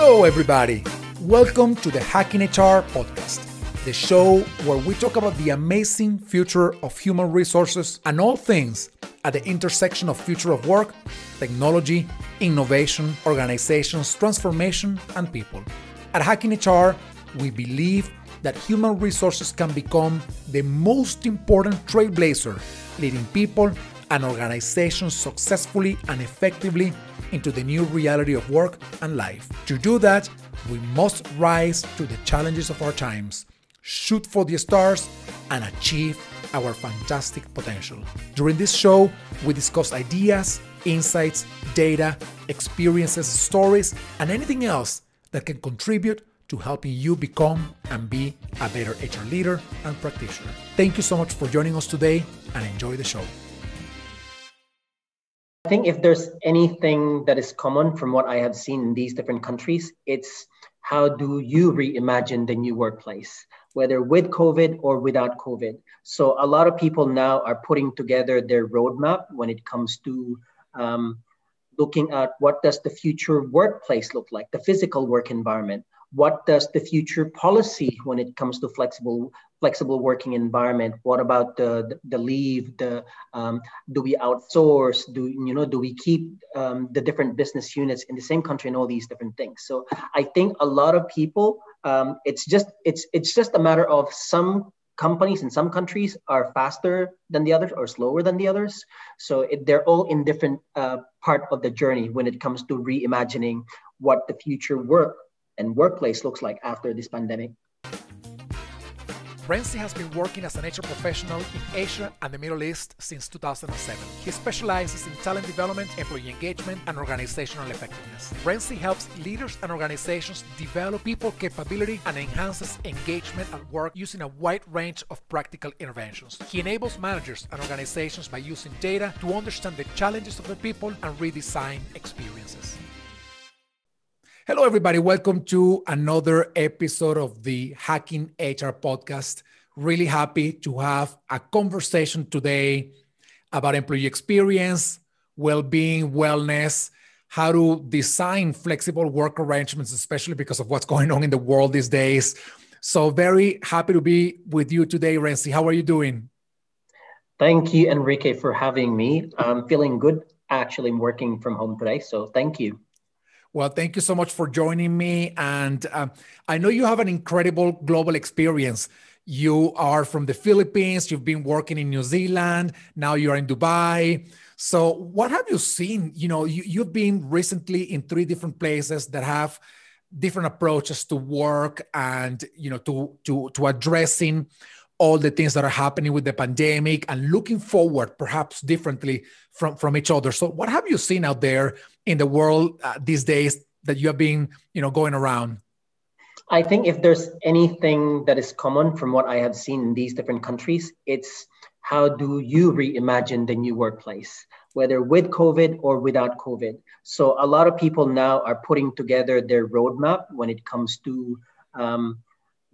Hello, everybody. Welcome to the Hacking HR podcast, the show where we talk about the amazing future of human resources and all things at the intersection of future of work, technology, innovation, organizations, transformation, and people. At Hacking HR, we believe that human resources can become the most important trailblazer, leading people and organizations successfully and effectively into the new reality of work and life. To do that, we must rise to the challenges of our times, shoot for the stars, and achieve our fantastic potential. During this show, we discuss ideas, insights, data, experiences, stories, and anything else that can contribute to helping you become and be a better HR leader and practitioner. Thank you so much for joining us today and enjoy the show. I think if there's anything that is common from what I have seen in these different countries, it's how do you reimagine the new workplace, whether with COVID or without COVID. So a lot of people now are putting together their roadmap when it comes to um, looking at what does the future workplace look like, the physical work environment what does the future policy when it comes to flexible flexible working environment? What about the the leave the um, do we outsource? Do you know do we keep um, the different business units in the same country and all these different things? So i think a lot of people um, it's just it's it's just a matter of some companies in some countries are faster than the others or slower than the others. So it, they're all in different uh, part of the journey when it comes to reimagining what the future work and workplace looks like after this pandemic. Rhency has been working as an HR professional in Asia and the Middle East since 2007. He specializes in talent development, employee engagement, and organizational effectiveness. Rhency helps leaders and organizations develop people capability and enhances engagement at work using a wide range of practical interventions. He enables managers and organizations by using data to understand the challenges of the people and redesign experiences. Hello, everybody. Welcome to another episode of the Hacking HR podcast. Really happy to have a conversation today about employee experience, well being, wellness, how to design flexible work arrangements, especially because of what's going on in the world these days. So, very happy to be with you today, Rhency. How are you doing? Thank you, Enrique, for having me. I'm feeling good. Actually, working from home today. So, thank you. Well, thank you so much for joining me. And um, I know you have an incredible global experience. You are from the Philippines, you've been working in New Zealand, now you're in Dubai. So, what have you seen? You know, you, you've been recently in three different places that have different approaches to work and you know to to to addressing all the things that are happening with the pandemic and looking forward perhaps differently from from each other. So what have you seen out there in the world uh, these days that you have been you know going around? I think if there's anything that is common from what i have seen in these different countries it's how do you reimagine the new workplace whether with covid or without covid? So a lot of people now are putting together their roadmap when it comes to um,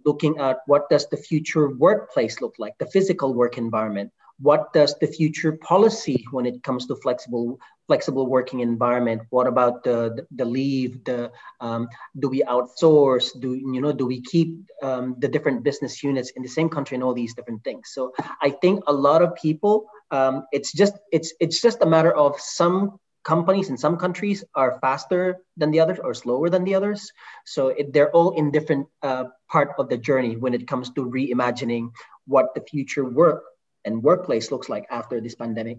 looking at what does the future workplace look like the physical work environment? What does the future policy when it comes to flexible flexible working environment? What about the the leave the um, do we outsource? Do you know do we keep um, the different business units in the same country and all these different things? So i think a lot of people um, it's just it's it's just a matter of some companies in some countries are faster than the others or slower than the others so it, they're all in different uh, part of the journey when it comes to reimagining what the future work and workplace looks like after this pandemic?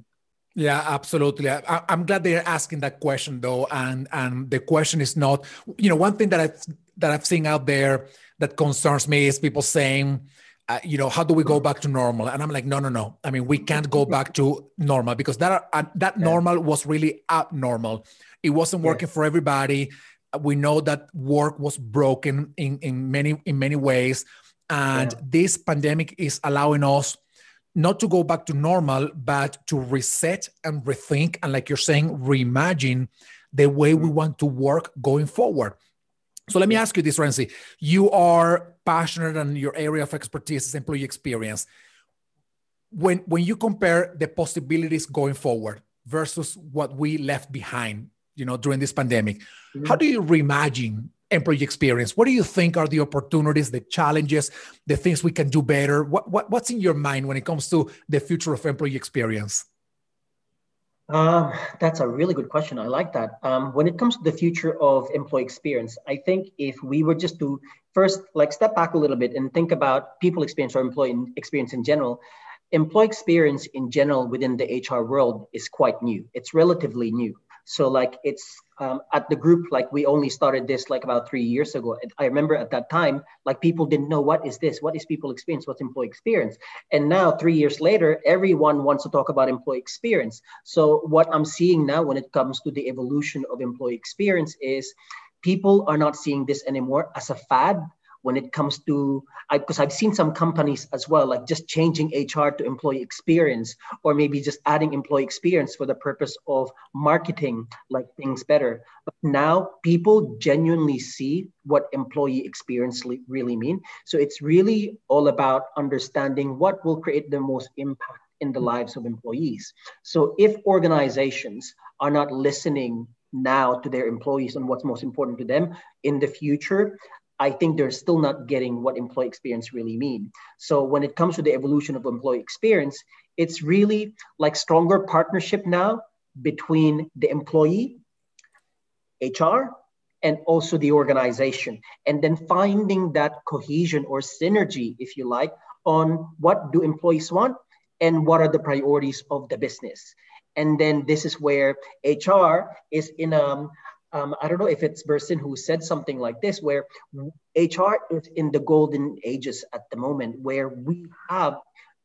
Yeah, absolutely. I, am glad they're asking that question though, and and the question is not, you know, one thing that I've that I've seen out there that concerns me is people saying, uh, you know, how do we go back to normal? And I'm like, no, no, no. I mean, we can't go back to normal because that uh, that normal was really abnormal. It wasn't working for everybody. We know that work was broken in in many in many ways, and yeah. this pandemic is allowing us not to go back to normal, but to reset and rethink, and like you're saying, reimagine the way we want to work going forward. So let me ask you this, Rhency. You are passionate and your area of expertise is employee experience. When when you compare the possibilities going forward versus what we left behind, you know, during this pandemic, mm-hmm. how do you reimagine employee experience? What do you think are the opportunities, the challenges, the things we can do better? What, what what's in your mind when it comes to the future of employee experience? Um, that's a really good question. I like that. Um, when it comes to the future of employee experience, I think if we were just to first like step back a little bit and think about people experience or employee experience in general, employee experience in general within the HR world is quite new. It's relatively new. So like it's um, at the group, like we only started this like about three years ago. I remember at that time, like people didn't know what is this, what is people experience, what's employee experience. And now three years later, everyone wants to talk about employee experience. So what I'm seeing now when it comes to the evolution of employee experience is people are not seeing this anymore as a fad, when it comes to because I've seen some companies as well, like just changing HR to employee experience, or maybe just adding employee experience for the purpose of marketing like things better. But now people genuinely see what employee experience really mean. So it's really all about understanding what will create the most impact in the lives of employees. So if organizations are not listening now to their employees on what's most important to them in the future I think they're still not getting what employee experience really mean. So when it comes to the evolution of employee experience, it's really like stronger partnership now between the employee, HR, and also the organization. And then finding that cohesion or synergy, if you like, on what do employees want and what are the priorities of the business. And then this is where HR is in a um, I don't know if it's Bersin who said something like this, where HR is in the golden ages at the moment, where we have,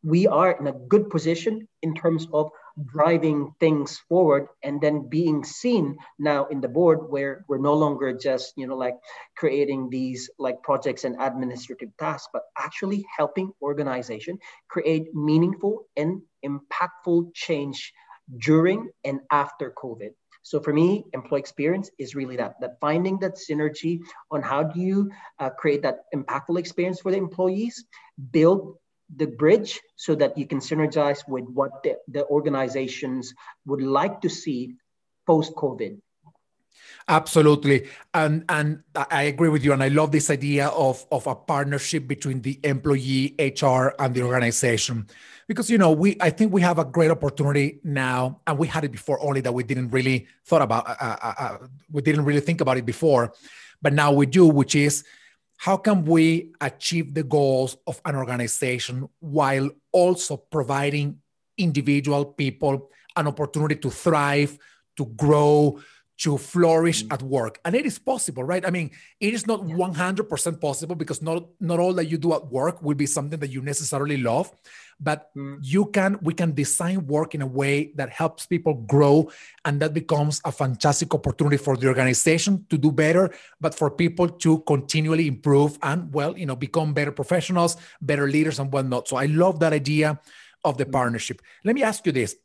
we are in a good position in terms of driving things forward and then being seen now in the board where we're no longer just you know like creating these like projects and administrative tasks but actually helping organization create meaningful and impactful change during and after covid so for me, employee experience is really that, that finding that synergy on how do you uh, create that impactful experience for the employees, build the bridge so that you can synergize with what the, the organizations would like to see post-COVID. Absolutely. And and I agree with you. And I love this idea of, of a partnership between the employee, HR, and the organization. Because you know, we I think we have a great opportunity now, and we had it before only that we didn't really thought about uh, uh, uh, uh we didn't really think about it before. But now we do, which is how can we achieve the goals of an organization while also providing individual people an opportunity to thrive, to grow, to flourish mm-hmm. at work and it is possible right i mean it is not 100% possible because not not all that you do at work will be something that you necessarily love but mm. you can we can design work in a way that helps people grow and that becomes a fantastic opportunity for the organization to do better but for people to continually improve and well you know become better professionals better leaders and whatnot so i love that idea of the mm. partnership let me ask you this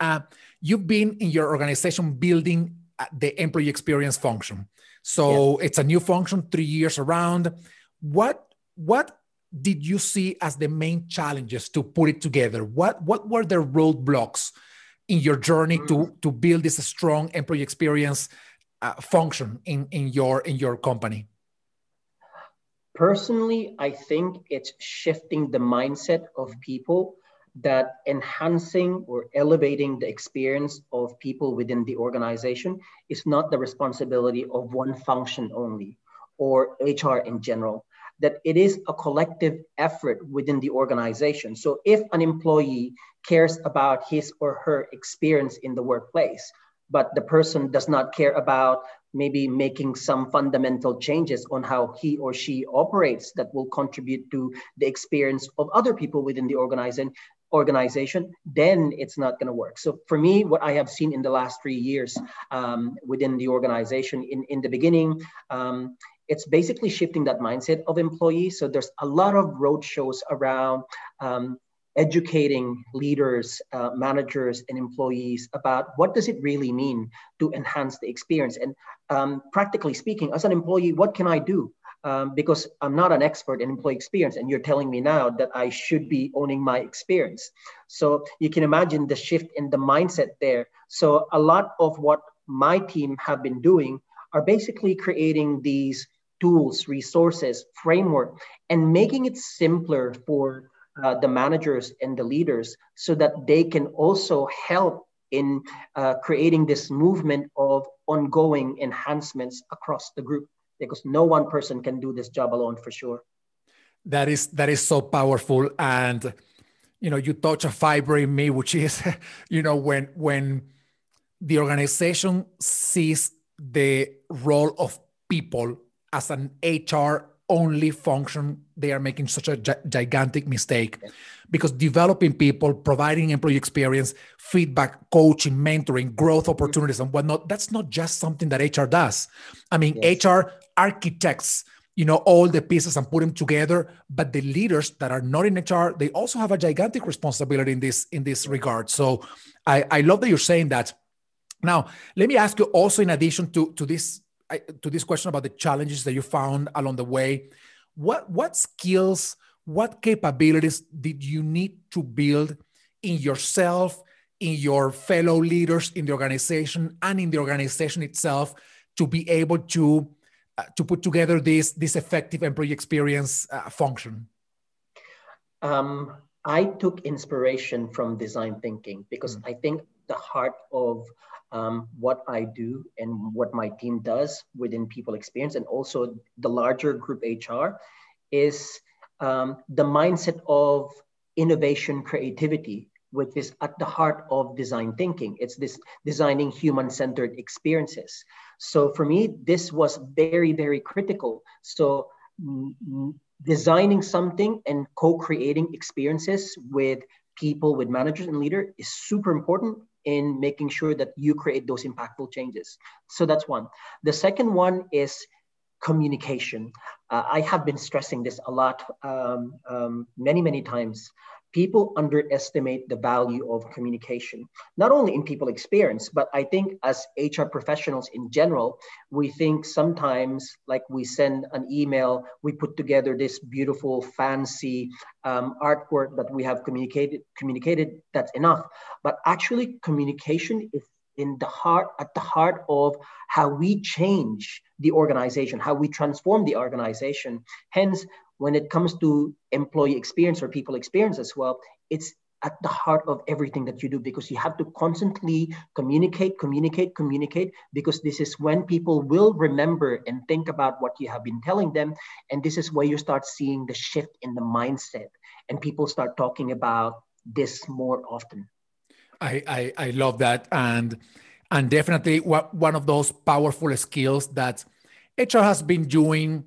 uh, you've been in your organization building the employee experience function. So yeah. it's a new function, three years around. What what did you see as the main challenges to put it together? What what were the roadblocks in your journey mm. to to build this strong employee experience uh, function in in your in your company? Personally, I think it's shifting the mindset of people that enhancing or elevating the experience of people within the organization is not the responsibility of one function only or HR in general, that it is a collective effort within the organization. So if an employee cares about his or her experience in the workplace, but the person does not care about maybe making some fundamental changes on how he or she operates that will contribute to the experience of other people within the organization organization, then it's not going to work. So for me, what I have seen in the last three years um, within the organization, in, in the beginning, um, it's basically shifting that mindset of employees. So there's a lot of road shows around um, educating leaders, uh, managers, and employees about what does it really mean to enhance the experience. And um, practically speaking, as an employee, what can I do? Um, because I'm not an expert in employee experience, and you're telling me now that I should be owning my experience. So you can imagine the shift in the mindset there. So a lot of what my team have been doing are basically creating these tools, resources, framework, and making it simpler for uh, the managers and the leaders so that they can also help in uh, creating this movement of ongoing enhancements across the group because no one person can do this job alone for sure. That is that is so powerful. And you know you touch a fiber in me which is you know when when the organization sees the role of people as an hr only function they are making such a gigantic mistake. Because developing people providing employee experience feedback coaching mentoring growth opportunities and whatnot that's not just something that hr does. I mean yes. hr architects you know all the pieces and put them together but the leaders that are not in hr they also have a gigantic responsibility in this in this regard. So i i love that you're saying that. Now let me ask you also in addition to to this to this question about the challenges that you found along the way what what skills what capabilities did you need to build in yourself in your fellow leaders in the organization and in the organization itself to be able to uh, to put together this this effective employee experience uh, function? Um, I took inspiration from design thinking because mm. I think the heart of um, what I do and what my team does within people experience and also the larger group HR is um, the mindset of innovation creativity which is at the heart of design thinking. It's this designing human centered experiences. So for me, this was very, very critical. So designing something and co-creating experiences with people, with managers and leaders is super important in making sure that you create those impactful changes. So that's one. The second one is communication. Uh, I have been stressing this a lot um, um, many, many times people underestimate the value of communication, not only in people experience, but I think as HR professionals in general, we think sometimes like we send an email, we put together this beautiful, fancy um, artwork that we have communicated, communicated, that's enough. But actually communication is in the heart at the heart of how we change the organization how we transform the organization hence when it comes to employee experience or people experience as well, it's at the heart of everything that you do because you have to constantly communicate, communicate, communicate, because this is when people will remember and think about what you have been telling them. And this is where you start seeing the shift in the mindset and people start talking about this more often. I, I, I love that. And and definitely one of those powerful skills that HR has been doing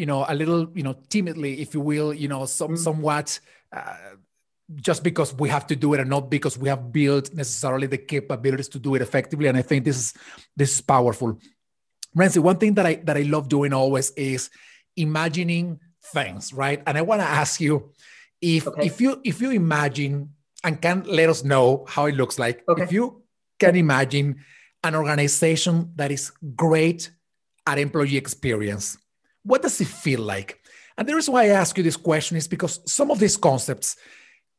you know, a little, you know, timidly, if you will, you know, some, mm. somewhat uh, just because we have to do it and not because we have built necessarily the capabilities to do it effectively. And I think this is this is powerful. Rhency, one thing that I that I love doing always is imagining things, right? And I want to ask you if okay. if you if you imagine and can let us know how it looks like, okay. if you can imagine an organization that is great at employee experience what does it feel like? And the reason why I ask you this question is because some of these concepts,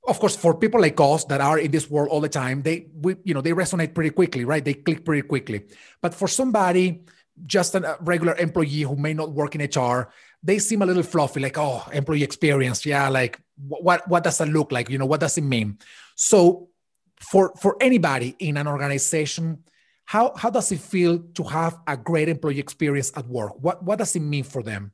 of course, for people like us that are in this world all the time, they we, you know they resonate pretty quickly, right? They click pretty quickly. But for somebody, just a regular employee who may not work in HR, they seem a little fluffy, like oh, employee experience, yeah, like what what does that look like? You know, what does it mean? So for for anybody in an organization how, how does it feel to have a great employee experience at work? What, what does it mean for them?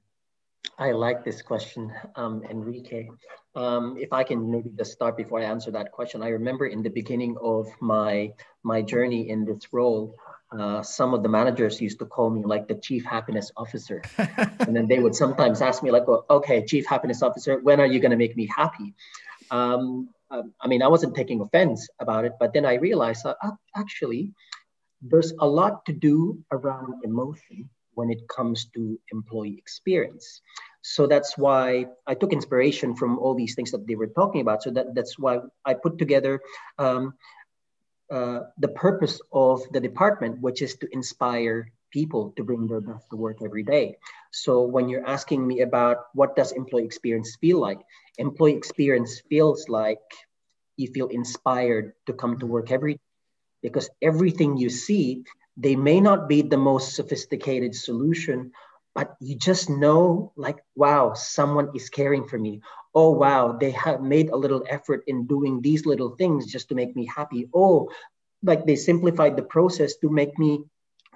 I like this question, um, Enrique. Um, if I can maybe just start before I answer that question, I remember in the beginning of my my journey in this role, uh, some of the managers used to call me like the chief happiness officer, and then they would sometimes ask me like, well, "Okay, chief happiness officer, when are you going to make me happy?" Um, um, I mean, I wasn't taking offense about it, but then I realized uh, actually there's a lot to do around emotion when it comes to employee experience. So that's why I took inspiration from all these things that they were talking about. So that, that's why I put together um, uh, the purpose of the department, which is to inspire people to bring their best to work every day. So when you're asking me about what does employee experience feel like, employee experience feels like you feel inspired to come to work every because everything you see they may not be the most sophisticated solution, but you just know, like, wow, someone is caring for me. Oh, wow, they have made a little effort in doing these little things just to make me happy. Oh, like they simplified the process to make me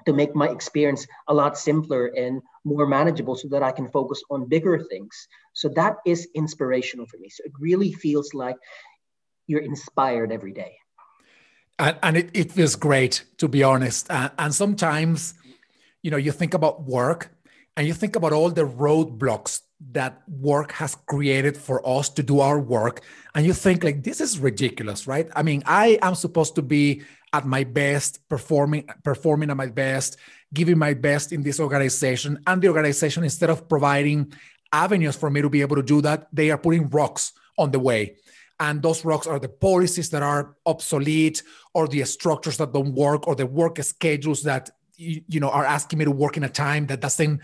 to make my experience a lot simpler and more manageable so that I can focus on bigger things. So that is inspirational for me. So it really feels like you're inspired every day. And, and it, it feels great, to be honest. Uh, and sometimes, you know, you think about work and you think about all the roadblocks that work has created for us to do our work and you think like this is ridiculous right i mean i am supposed to be at my best performing performing at my best giving my best in this organization and the organization instead of providing avenues for me to be able to do that they are putting rocks on the way and those rocks are the policies that are obsolete or the structures that don't work or the work schedules that you know are asking me to work in a time that doesn't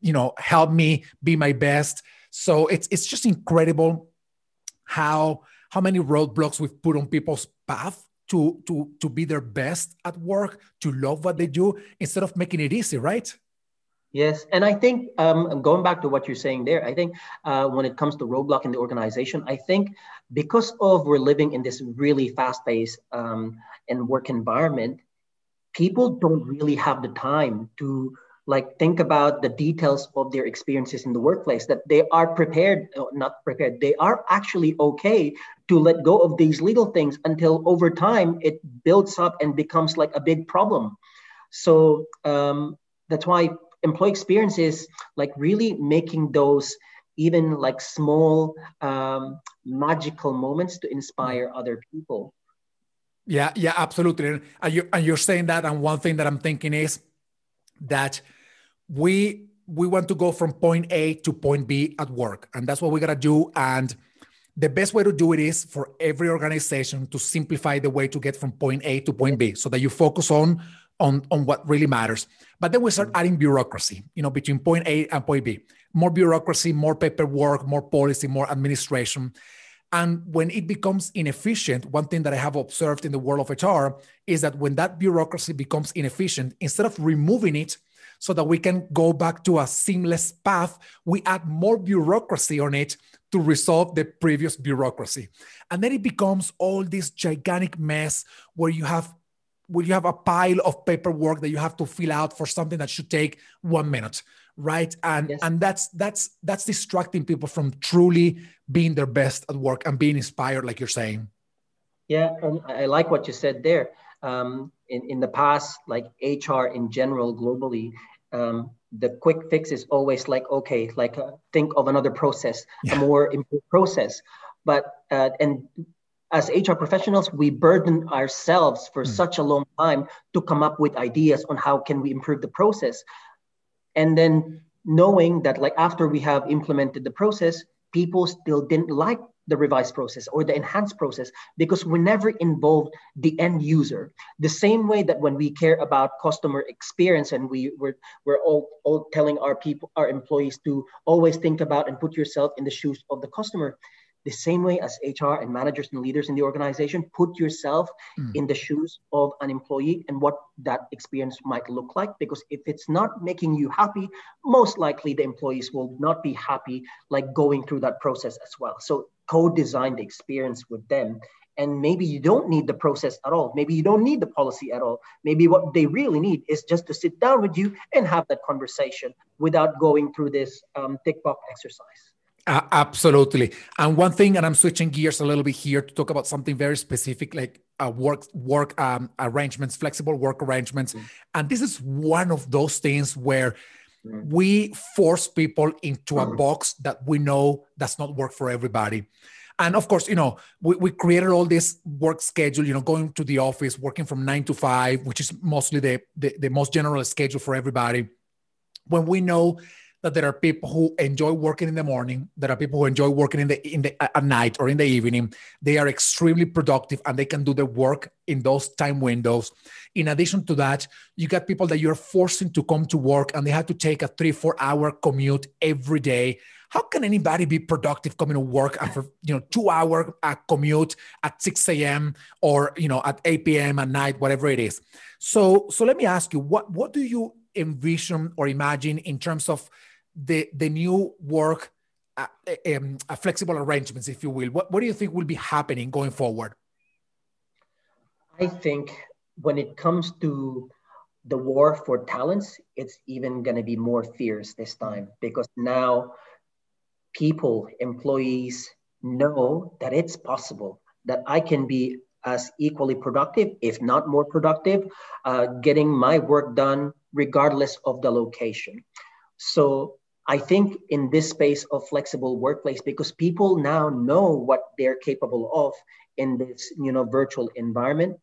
you know help me be my best. So it's it's just incredible how how many roadblocks we've put on people's path to to to be their best at work to love what they do instead of making it easy right Yes, and I think um, going back to what you're saying there, I think uh, when it comes to roadblock in the organization, I think because of we're living in this really fast-paced um, and work environment, people don't really have the time to like think about the details of their experiences in the workplace that they are prepared uh, not prepared they are actually okay to let go of these little things until over time it builds up and becomes like a big problem. So um, that's why employee experience is like really making those even like small um, magical moments to inspire other people yeah, yeah, absolutely. And, you, and you're saying that, and one thing that I'm thinking is that we we want to go from point A to point B at work, and that's what we gotta do. And the best way to do it is for every organization to simplify the way to get from point A to point B, so that you focus on on on what really matters. But then we start mm. adding bureaucracy, you know, between point A and point B. More bureaucracy, more paperwork, more policy, more administration. And when it becomes inefficient, one thing that I have observed in the world of HR is that when that bureaucracy becomes inefficient, instead of removing it so that we can go back to a seamless path, we add more bureaucracy on it to resolve the previous bureaucracy. And then it becomes all this gigantic mess where you have where you have a pile of paperwork that you have to fill out for something that should take one minute right and yes. and that's that's that's distracting people from truly being their best at work and being inspired like you're saying yeah and i like what you said there um, in, in the past like hr in general globally um, the quick fix is always like okay like uh, think of another process yeah. a more improved process but uh, and as HR professionals, we burden ourselves for mm. such a long time to come up with ideas on how can we improve the process and then knowing that like after we have implemented the process people still didn't like the revised process or the enhanced process because we never involved the end user the same way that when we care about customer experience and we we're, we're all, all telling our people our employees to always think about and put yourself in the shoes of the customer the same way as HR and managers and leaders in the organization, put yourself mm. in the shoes of an employee and what that experience might look like. Because if it's not making you happy, most likely the employees will not be happy like going through that process as well. So co-design the experience with them. And maybe you don't need the process at all. Maybe you don't need the policy at all. Maybe what they really need is just to sit down with you and have that conversation without going through this um, tick box exercise. Uh, absolutely. And one thing, and I'm switching gears a little bit here to talk about something very specific, like uh, work work um, arrangements, flexible work arrangements. Mm-hmm. And this is one of those things where mm-hmm. we force people into a box that we know does not work for everybody. And of course, you know, we, we created all this work schedule, you know, going to the office, working from nine to five, which is mostly the, the, the most general schedule for everybody. When we know that there are people who enjoy working in the morning there are people who enjoy working in the in the at night or in the evening. They are extremely productive and they can do their work in those time windows. In addition to that you got people that you're forcing to come to work and they have to take a three four hour commute every day. How can anybody be productive coming to work after you know two hour uh, commute at 6 a.m or you know at 8 p.m at night whatever it is? So so let me ask you what what do you envision or imagine in terms of the the new work uh, um, uh, flexible arrangements if you will. What, what do you think will be happening going forward? I think when it comes to the war for talents it's even going to be more fierce this time because now people employees know that it's possible that i can be as equally productive if not more productive uh, getting my work done regardless of the location. So I think in this space of flexible workplace, because people now know what they're capable of in this you know virtual environment,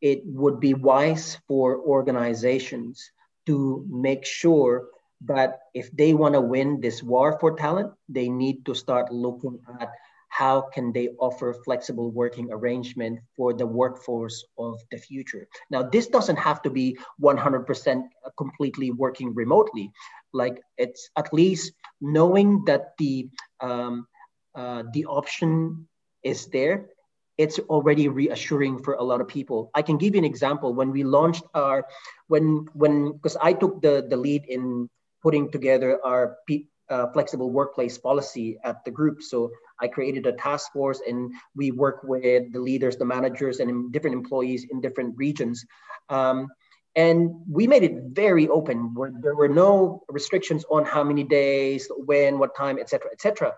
it would be wise for organizations to make sure that if they want to win this war for talent, they need to start looking at how can they offer flexible working arrangement for the workforce of the future? Now this doesn't have to be 100% completely working remotely. Like it's at least knowing that the um, uh, the option is there. It's already reassuring for a lot of people. I can give you an example. When we launched our when when because i took the the lead in putting together our P, uh, flexible workplace policy at the group. So i created a task force and we work with the leaders the managers and different employees in different regions. Um, and we made it very open. Where there were no restrictions on how many days when what time etc etc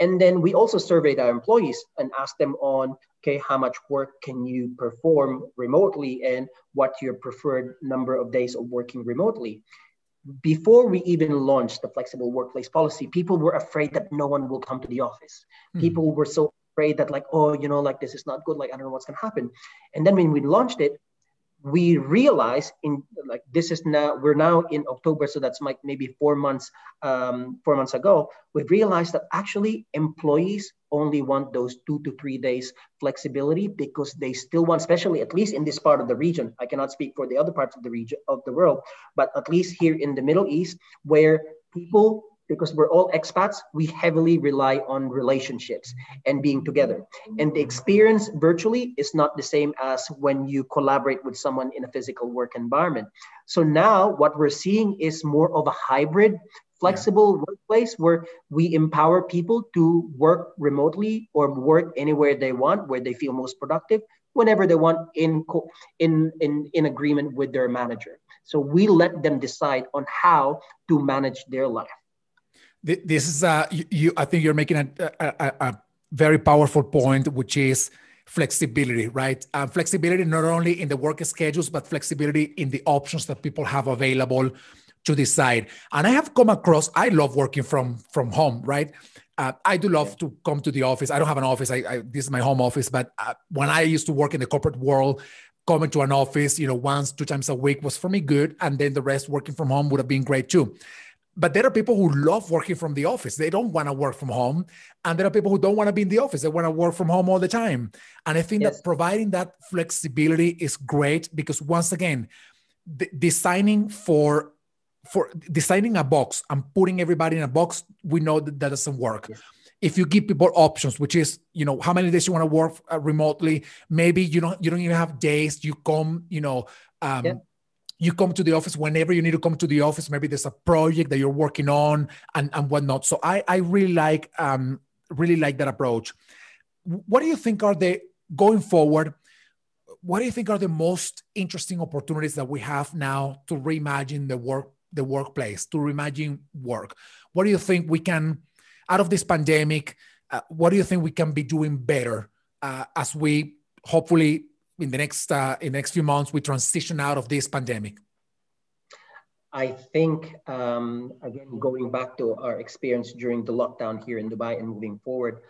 and then we also surveyed our employees and asked them on okay how much work can you perform remotely and what your preferred number of days of working remotely before we even launched the flexible workplace policy people were afraid that no one will come to the office. Mm-hmm. people were so afraid that like oh you know like this is not good. Like i don't know what's going to happen. And then when we launched it we realize in like this is now we're now in october so that's like maybe four months um, four months ago. We realized that actually employees only want those two to three days flexibility because they still want especially at least in this part of the region i cannot speak for the other parts of the region of the world but at least here in the middle east where people because we're all expats, we heavily rely on relationships and being together. And the experience virtually is not the same as when you collaborate with someone in a physical work environment. So now what we're seeing is more of a hybrid, flexible yeah. workplace where we empower people to work remotely or work anywhere they want, where they feel most productive, whenever they want in, in, in, in agreement with their manager. So we let them decide on how to manage their life this is uh, you, you, I think you're making a, a, a, very powerful point, which is flexibility, right? Uh, flexibility not only in the work schedules, but flexibility in the options that people have available to decide. And I have come across. I love working from from home, right? Uh, I do love to come to the office. I don't have an office. I, I this is my home office. But uh, when I used to work in the corporate world, coming to an office, you know, once, two times a week was for me good, and then the rest working from home would have been great too but there are people who love working from the office. They don't want to work from home. And there are people who don't want to be in the office. They want to work from home all the time. And I think yes. that providing that flexibility is great because once again, d- designing for for designing a box and putting everybody in a box, we know that that doesn't work. Yes. If you give people options, which is you know how many days you want to work uh, remotely, maybe you don't you don't even have days. You come, you know, um, yeah you come to the office whenever you need to come to the office. Maybe there's a project that you're working on and, and whatnot. So I, I really like um, really like that approach. What do you think are the going forward? What do you think are the most interesting opportunities that we have now to reimagine the work the workplace, to reimagine work? What do you think we can out of this pandemic? Uh, what do you think we can be doing better uh, as we hopefully in the next uh, in the next few months we transition out of this pandemic? I think um, again going back to our experience during the lockdown here in Dubai and moving forward,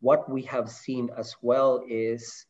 what we have seen as well is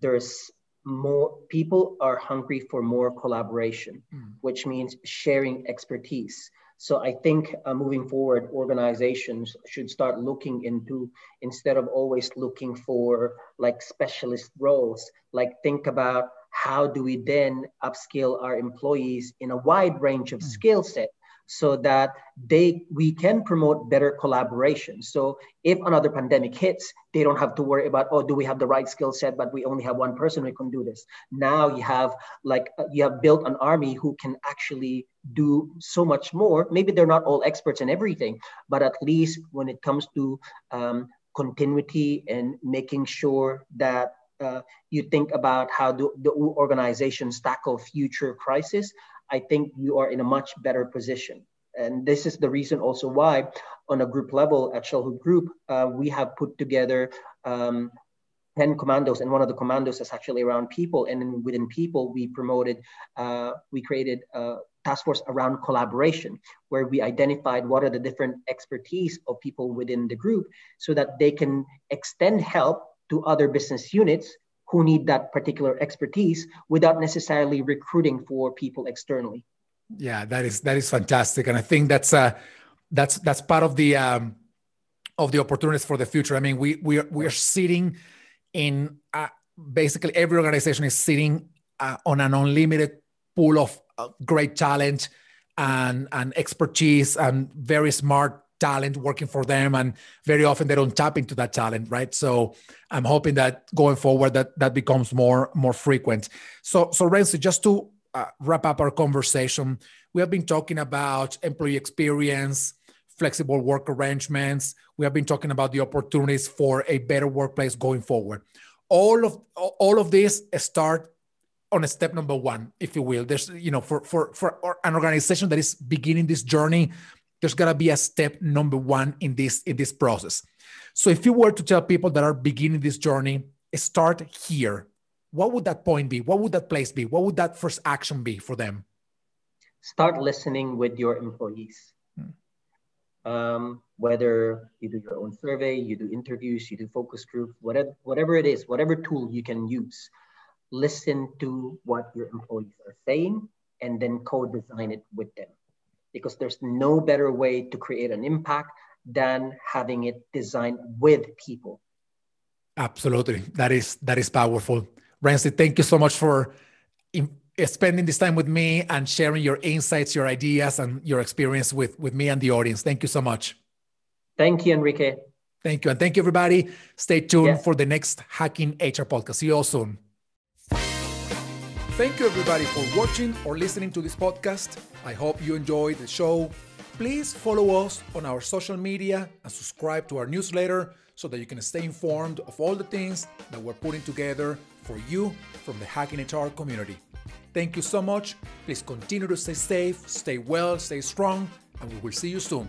there's more people are hungry for more collaboration, mm. which means sharing expertise. So I think uh, moving forward, organizations should start looking into instead of always looking for like specialist roles, like think about how do we then upskill our employees in a wide range of mm. skill set so that they we can promote better collaboration. So if another pandemic hits they don't have to worry about oh do we have the right skill set but we only have one person who can do this. Now you have like uh, you have built an army who can actually do so much more. Maybe they're not all experts in everything but at least when it comes to um, continuity and making sure that uh, you think about how do the organizations tackle future crisis I think you are in a much better position. And this is the reason also why, on a group level at Chalhoub Group, uh, we have put together um, 10 commandos, and one of the commandos is actually around people. And then within people, we promoted, uh, we created a task force around collaboration, where we identified what are the different expertise of people within the group so that they can extend help to other business units who need that particular expertise without necessarily recruiting for people externally. Yeah, that is that is fantastic, and I think that's uh, that's that's part of the um, of the opportunities for the future. I mean, we we are, we are sitting in uh, basically every organization is sitting uh, on an unlimited pool of uh, great talent and and expertise and very smart talent working for them and very often they don't tap into that talent right? So i'm hoping that going forward that that becomes more more frequent. So so Rhency just to uh, wrap up our conversation we have been talking about employee experience flexible work arrangements. We have been talking about the opportunities for a better workplace going forward. All of all of this start on step number one if you will. There's you know for for for an organization that is beginning this journey there's got to be a step number one in this in this process. So if you were to tell people that are beginning this journey start here. What would that point be? What would that place be? What would that first action be for them? Start listening with your employees. Hmm. um, whether you do your own survey you do interviews you do focus group whatever whatever it is whatever tool you can use listen to what your employees are saying and then co-design it with them because there's no better way to create an impact than having it designed with people. Absolutely. That is that is powerful. Rhency, thank you so much for in, spending this time with me and sharing your insights, your ideas, and your experience with, with me and the audience. Thank you so much. Thank you, Enrique. Thank you. And thank you, everybody. Stay tuned yes. for the next Hacking HR podcast. See you all soon. Thank you, everybody, for watching or listening to this podcast. I hope you enjoyed the show. Please follow us on our social media and subscribe to our newsletter so that you can stay informed of all the things that we're putting together for you from the Hacking HR community. Thank you so much. Please continue to stay safe, stay well, stay strong, and we will see you soon.